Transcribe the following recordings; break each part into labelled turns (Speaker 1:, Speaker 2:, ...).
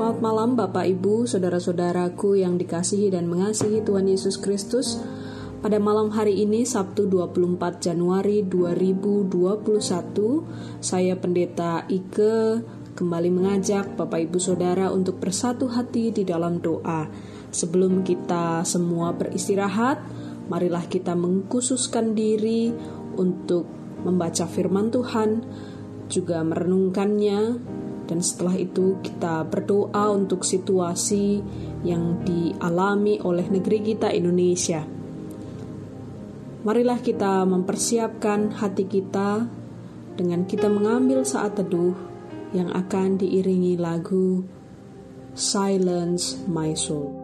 Speaker 1: Selamat malam Bapak Ibu, saudara-saudaraku yang dikasihi dan mengasihi Tuhan Yesus Kristus. Pada malam hari ini Sabtu 24 Januari 2021, saya Pendeta Ike kembali mengajak Bapak Ibu Saudara untuk bersatu hati di dalam doa. Sebelum kita semua beristirahat, marilah kita mengkhususkan diri untuk membaca firman Tuhan, juga merenungkannya dan setelah itu kita berdoa untuk situasi yang dialami oleh negeri kita Indonesia. Marilah kita mempersiapkan hati kita dengan kita mengambil saat teduh yang akan diiringi lagu Silence My Soul.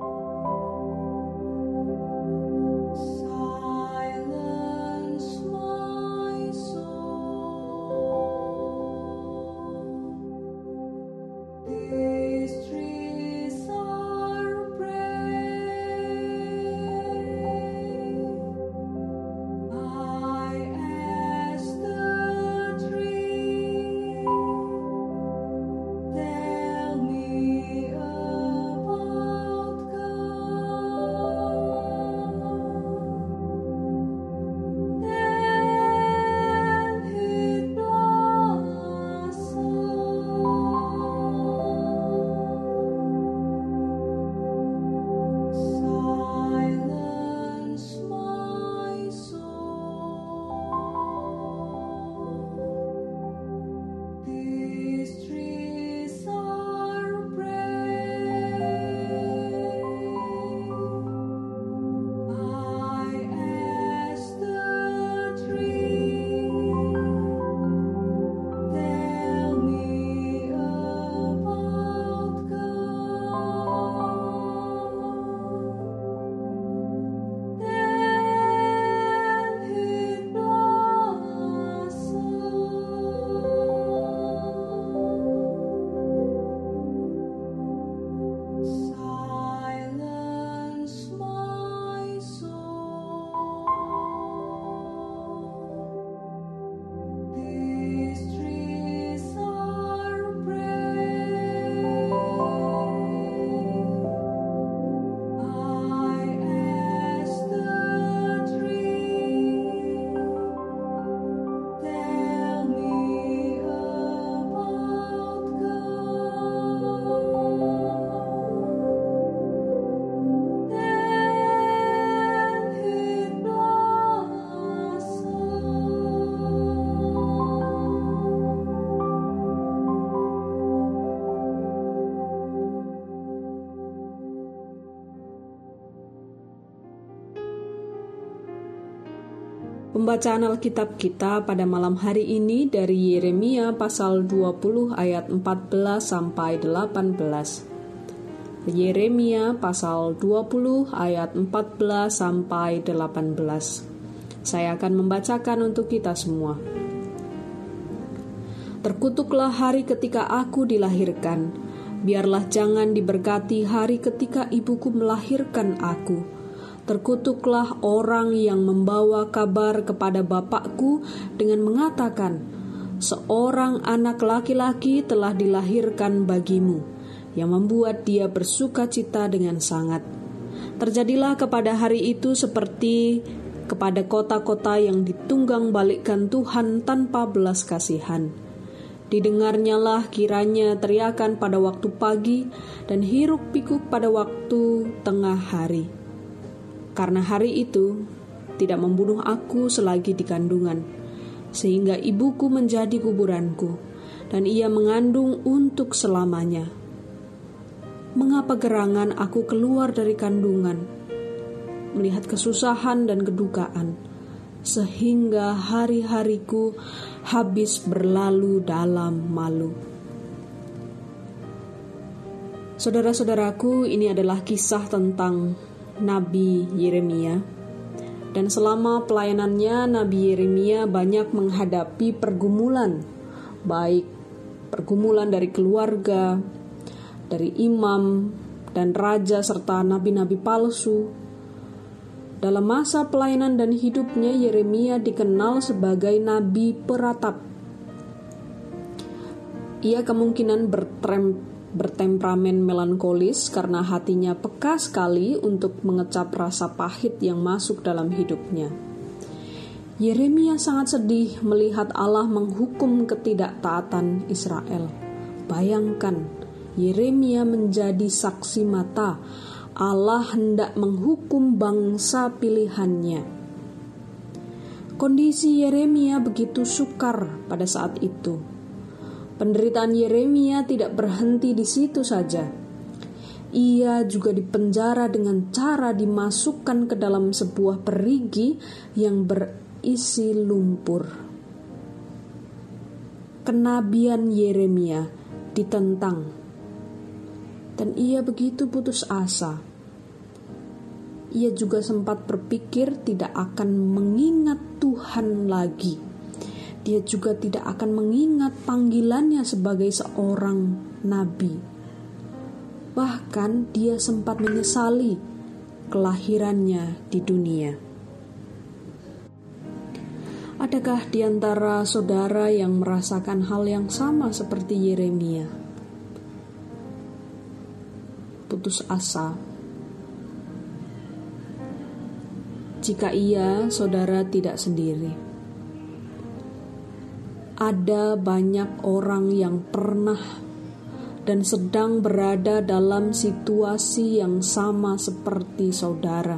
Speaker 1: Pembacaan Alkitab kita pada malam hari ini dari Yeremia pasal 20 ayat 14 sampai 18. Yeremia pasal 20 ayat 14 sampai 18. Saya akan membacakan untuk kita semua. Terkutuklah hari ketika aku dilahirkan. Biarlah jangan diberkati hari ketika ibuku melahirkan aku Terkutuklah orang yang membawa kabar kepada bapakku dengan mengatakan, "Seorang anak laki-laki telah dilahirkan bagimu," yang membuat dia bersuka cita dengan sangat. Terjadilah kepada hari itu seperti kepada kota-kota yang ditunggang balikkan Tuhan tanpa belas kasihan. Didengarnyalah kiranya teriakan pada waktu pagi dan hiruk pikuk pada waktu tengah hari karena hari itu tidak membunuh aku selagi di kandungan, sehingga ibuku menjadi kuburanku, dan ia mengandung untuk selamanya. Mengapa gerangan aku keluar dari kandungan, melihat kesusahan dan kedukaan, sehingga hari-hariku habis berlalu dalam malu. Saudara-saudaraku, ini adalah kisah tentang Nabi Yeremia. Dan selama pelayanannya, Nabi Yeremia banyak menghadapi pergumulan, baik pergumulan dari keluarga, dari imam, dan raja, serta nabi-nabi palsu. Dalam masa pelayanan dan hidupnya, Yeremia dikenal sebagai nabi peratap. Ia kemungkinan bertrem, bertemperamen melankolis karena hatinya peka sekali untuk mengecap rasa pahit yang masuk dalam hidupnya. Yeremia sangat sedih melihat Allah menghukum ketidaktaatan Israel. Bayangkan, Yeremia menjadi saksi mata Allah hendak menghukum bangsa pilihannya. Kondisi Yeremia begitu sukar pada saat itu Penderitaan Yeremia tidak berhenti di situ saja. Ia juga dipenjara dengan cara dimasukkan ke dalam sebuah perigi yang berisi lumpur. Kenabian Yeremia ditentang, dan ia begitu putus asa. Ia juga sempat berpikir tidak akan mengingat Tuhan lagi dia juga tidak akan mengingat panggilannya sebagai seorang nabi. Bahkan dia sempat menyesali kelahirannya di dunia. Adakah di antara saudara yang merasakan hal yang sama seperti Yeremia? Putus asa. Jika iya, saudara tidak sendiri ada banyak orang yang pernah dan sedang berada dalam situasi yang sama seperti saudara.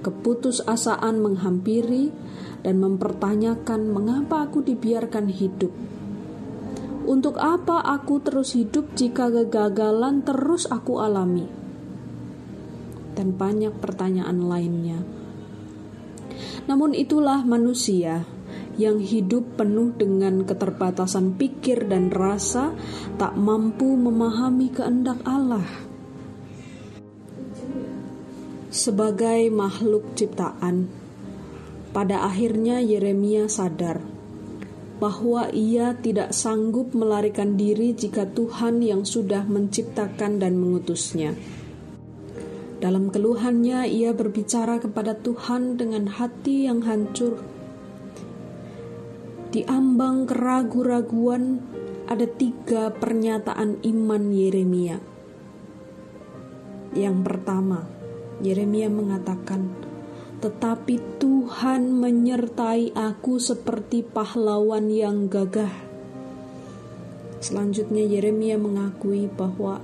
Speaker 1: Keputusasaan menghampiri dan mempertanyakan mengapa aku dibiarkan hidup. Untuk apa aku terus hidup jika kegagalan terus aku alami? Dan banyak pertanyaan lainnya. Namun itulah manusia yang hidup penuh dengan keterbatasan pikir dan rasa, tak mampu memahami kehendak Allah. Sebagai makhluk ciptaan, pada akhirnya Yeremia sadar bahwa ia tidak sanggup melarikan diri jika Tuhan yang sudah menciptakan dan mengutusnya. Dalam keluhannya, ia berbicara kepada Tuhan dengan hati yang hancur di ambang keragu-raguan ada tiga pernyataan iman Yeremia. Yang pertama, Yeremia mengatakan, "Tetapi Tuhan menyertai aku seperti pahlawan yang gagah." Selanjutnya, Yeremia mengakui bahwa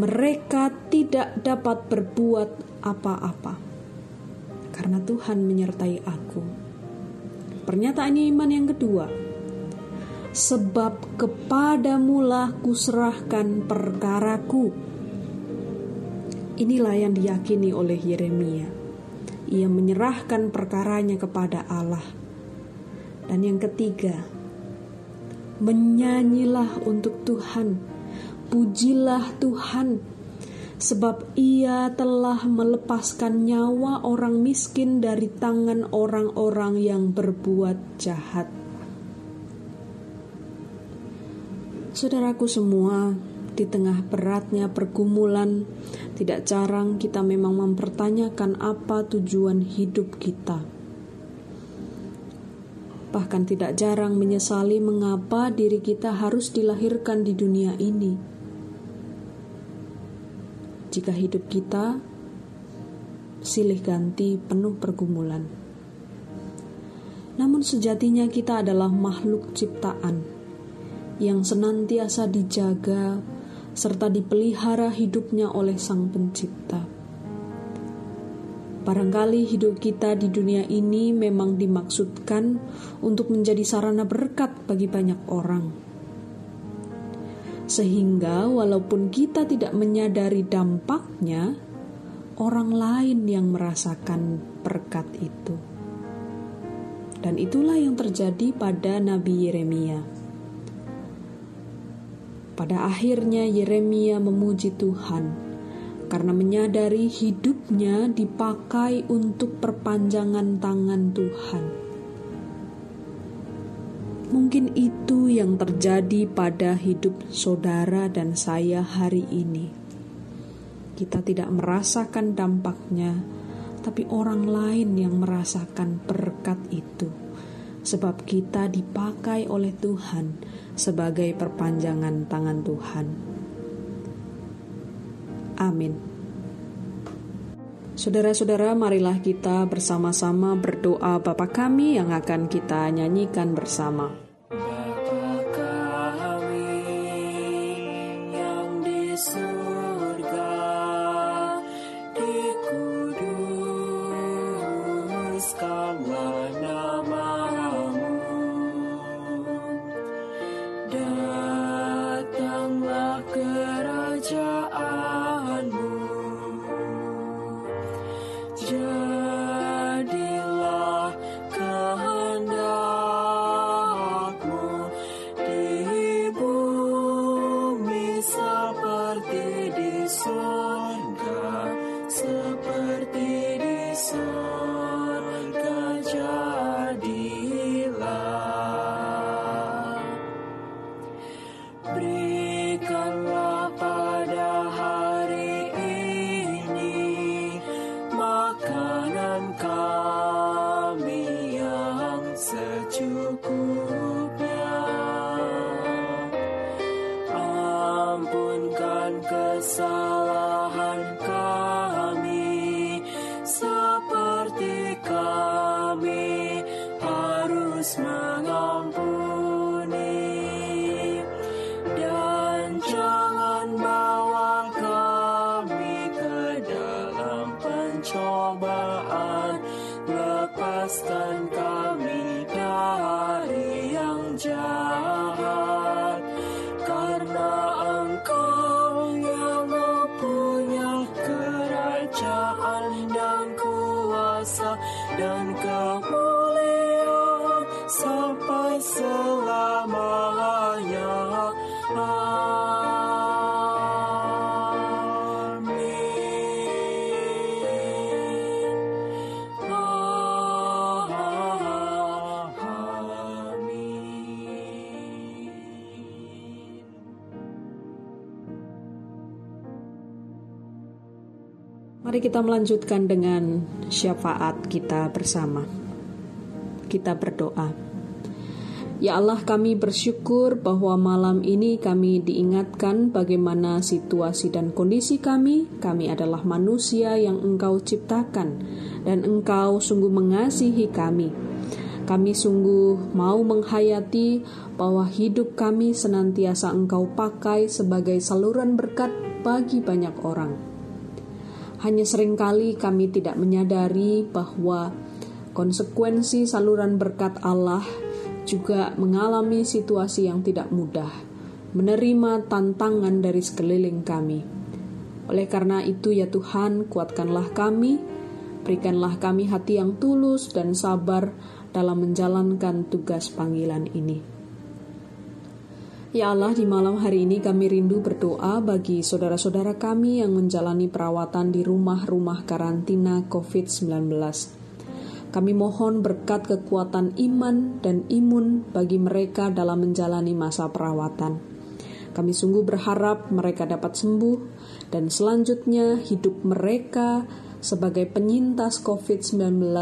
Speaker 1: mereka tidak dapat berbuat apa-apa karena Tuhan menyertai aku. Pernyataan iman yang kedua, sebab kepadamulah kuserahkan perkaraku. Inilah yang diyakini oleh Yeremia. Ia menyerahkan perkaranya kepada Allah. Dan yang ketiga, menyanyilah untuk Tuhan, pujilah Tuhan sebab ia telah melepaskan nyawa orang miskin dari tangan orang-orang yang berbuat jahat. Saudaraku semua, di tengah beratnya pergumulan, tidak jarang kita memang mempertanyakan apa tujuan hidup kita. Bahkan tidak jarang menyesali mengapa diri kita harus dilahirkan di dunia ini jika hidup kita silih ganti penuh pergumulan. Namun sejatinya kita adalah makhluk ciptaan yang senantiasa dijaga serta dipelihara hidupnya oleh Sang Pencipta. Barangkali hidup kita di dunia ini memang dimaksudkan untuk menjadi sarana berkat bagi banyak orang sehingga walaupun kita tidak menyadari dampaknya, orang lain yang merasakan berkat itu. Dan itulah yang terjadi pada Nabi Yeremia. Pada akhirnya Yeremia memuji Tuhan karena menyadari hidupnya dipakai untuk perpanjangan tangan Tuhan Mungkin itu yang terjadi pada hidup saudara dan saya hari ini. Kita tidak merasakan dampaknya, tapi orang lain yang merasakan berkat itu. sebab kita dipakai oleh Tuhan sebagai perpanjangan tangan Tuhan. Amin. Saudara-saudara, marilah kita bersama-sama berdoa Bapa kami yang akan kita nyanyikan bersama. Mari kita melanjutkan dengan syafaat kita bersama. Kita berdoa. Ya Allah, kami bersyukur bahwa malam ini kami diingatkan bagaimana situasi dan kondisi kami. Kami adalah manusia yang Engkau ciptakan, dan Engkau sungguh mengasihi kami. Kami sungguh mau menghayati bahwa hidup kami senantiasa Engkau pakai sebagai saluran berkat bagi banyak orang. Hanya sering kali kami tidak menyadari bahwa konsekuensi saluran berkat Allah juga mengalami situasi yang tidak mudah, menerima tantangan dari sekeliling kami. Oleh karena itu, ya Tuhan, kuatkanlah kami, berikanlah kami hati yang tulus dan sabar dalam menjalankan tugas panggilan ini. Ya Allah, di malam hari ini kami rindu berdoa bagi saudara-saudara kami yang menjalani perawatan di rumah-rumah karantina COVID-19. Kami mohon berkat kekuatan iman dan imun bagi mereka dalam menjalani masa perawatan. Kami sungguh berharap mereka dapat sembuh dan selanjutnya hidup mereka sebagai penyintas COVID-19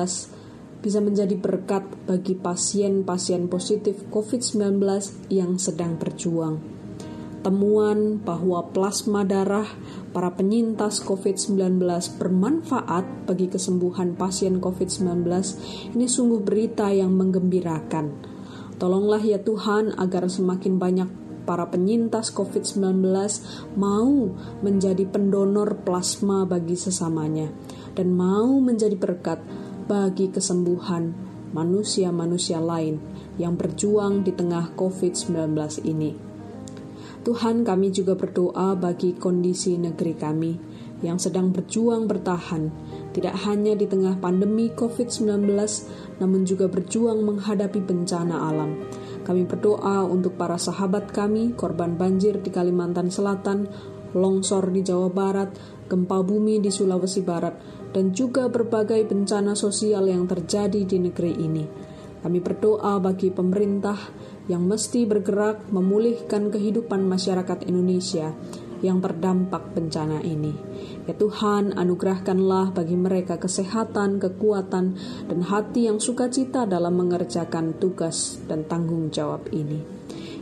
Speaker 1: bisa menjadi berkat bagi pasien-pasien positif COVID-19 yang sedang berjuang. Temuan bahwa plasma darah para penyintas COVID-19 bermanfaat bagi kesembuhan pasien COVID-19 ini sungguh berita yang menggembirakan. Tolonglah ya Tuhan agar semakin banyak para penyintas COVID-19 mau menjadi pendonor plasma bagi sesamanya dan mau menjadi berkat bagi kesembuhan manusia-manusia lain yang berjuang di tengah COVID-19 ini. Tuhan, kami juga berdoa bagi kondisi negeri kami yang sedang berjuang bertahan, tidak hanya di tengah pandemi COVID-19, namun juga berjuang menghadapi bencana alam. Kami berdoa untuk para sahabat kami, korban banjir di Kalimantan Selatan, longsor di Jawa Barat, gempa bumi di Sulawesi Barat, dan juga berbagai bencana sosial yang terjadi di negeri ini. Kami berdoa bagi pemerintah yang mesti bergerak memulihkan kehidupan masyarakat Indonesia
Speaker 2: yang terdampak bencana ini. Ya Tuhan, anugerahkanlah bagi mereka kesehatan, kekuatan, dan hati yang sukacita dalam mengerjakan tugas dan tanggung jawab ini.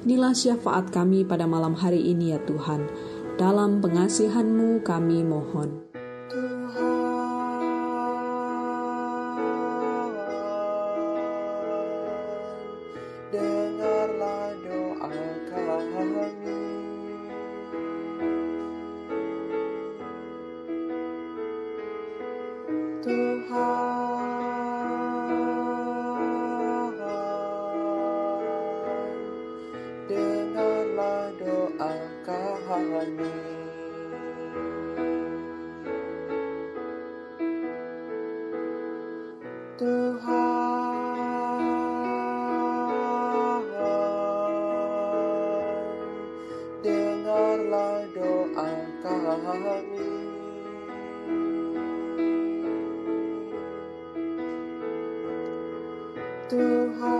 Speaker 2: Inilah syafaat kami pada malam hari ini ya Tuhan. Dalam pengasihan-Mu kami mohon. Tuhan. to hide.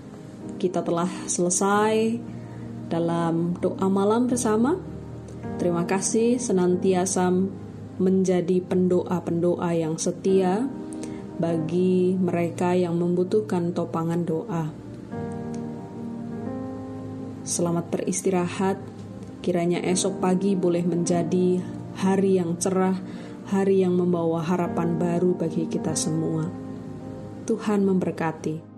Speaker 2: kita telah selesai dalam doa malam bersama. Terima kasih senantiasa menjadi pendoa-pendoa yang setia bagi mereka yang membutuhkan topangan doa. Selamat beristirahat, kiranya esok pagi boleh menjadi hari yang cerah, hari yang membawa harapan baru bagi kita semua. Tuhan memberkati.